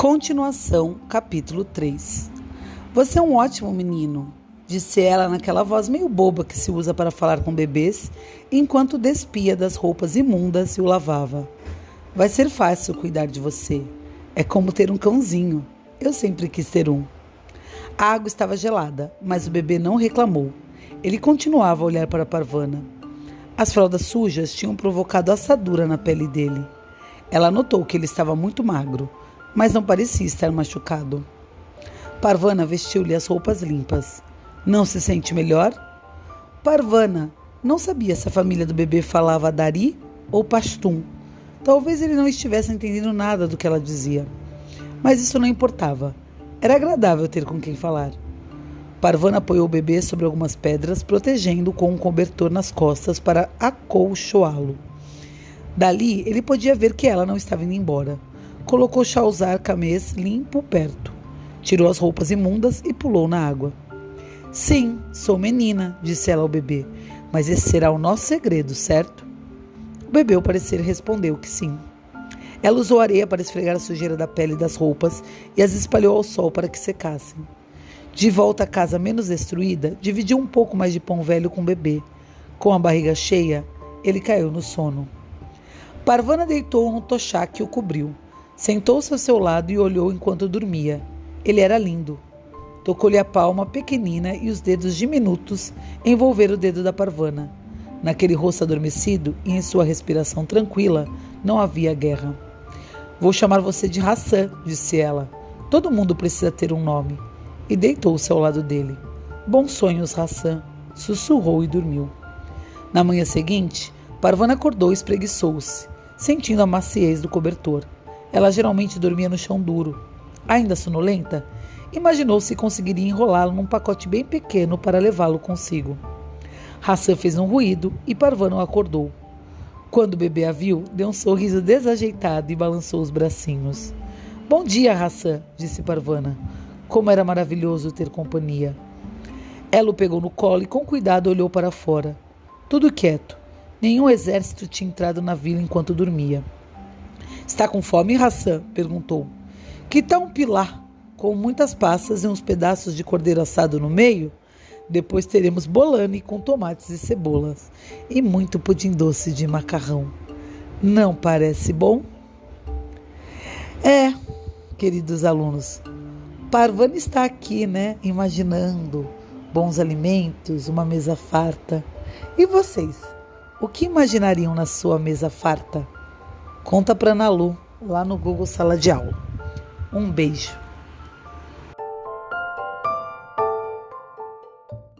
Continuação, capítulo 3. Você é um ótimo menino, disse ela naquela voz meio boba que se usa para falar com bebês, enquanto despia das roupas imundas e o lavava. Vai ser fácil cuidar de você. É como ter um cãozinho. Eu sempre quis ter um. A água estava gelada, mas o bebê não reclamou. Ele continuava a olhar para Parvana. As fraldas sujas tinham provocado assadura na pele dele. Ela notou que ele estava muito magro, mas não parecia estar machucado. Parvana vestiu-lhe as roupas limpas. Não se sente melhor? Parvana não sabia se a família do bebê falava Dari ou Pastum. Talvez ele não estivesse entendendo nada do que ela dizia. Mas isso não importava. Era agradável ter com quem falar. Parvana apoiou o bebê sobre algumas pedras, protegendo-o com um cobertor nas costas para acolchoá-lo. Dali, ele podia ver que ela não estava indo embora. Colocou Chauzar Camês limpo perto. Tirou as roupas imundas e pulou na água. Sim, sou menina, disse ela ao bebê, mas esse será o nosso segredo, certo? O bebê, ao parecer, respondeu que sim. Ela usou areia para esfregar a sujeira da pele e das roupas e as espalhou ao sol para que secassem. De volta à casa menos destruída, dividiu um pouco mais de pão velho com o bebê. Com a barriga cheia, ele caiu no sono. Parvana deitou no tochá que o cobriu. Sentou-se ao seu lado e olhou enquanto dormia. Ele era lindo. Tocou-lhe a palma pequenina e os dedos diminutos envolveram o dedo da Parvana. Naquele rosto adormecido e em sua respiração tranquila, não havia guerra. Vou chamar você de Hassan, disse ela. Todo mundo precisa ter um nome e deitou-se ao lado dele. Bons sonhos, Hassan, sussurrou e dormiu. Na manhã seguinte, Parvana acordou e espreguiçou-se, sentindo a maciez do cobertor. Ela geralmente dormia no chão duro. Ainda sonolenta, imaginou se conseguiria enrolá-lo num pacote bem pequeno para levá-lo consigo. Hassan fez um ruído e Parvana o acordou. Quando o bebê a viu, deu um sorriso desajeitado e balançou os bracinhos. Bom dia, Hassan, disse Parvana. Como era maravilhoso ter companhia. Ela o pegou no colo e com cuidado olhou para fora. Tudo quieto. Nenhum exército tinha entrado na vila enquanto dormia. Está com fome, Hassan? perguntou. Que tal um pilar, com muitas passas e uns pedaços de cordeiro assado no meio? Depois teremos bolane com tomates e cebolas e muito pudim doce de macarrão. Não parece bom? É, queridos alunos, Parvana está aqui, né? Imaginando bons alimentos, uma mesa farta. E vocês? O que imaginariam na sua mesa farta? Conta para Nalu lá no Google Sala de Aula. Um beijo.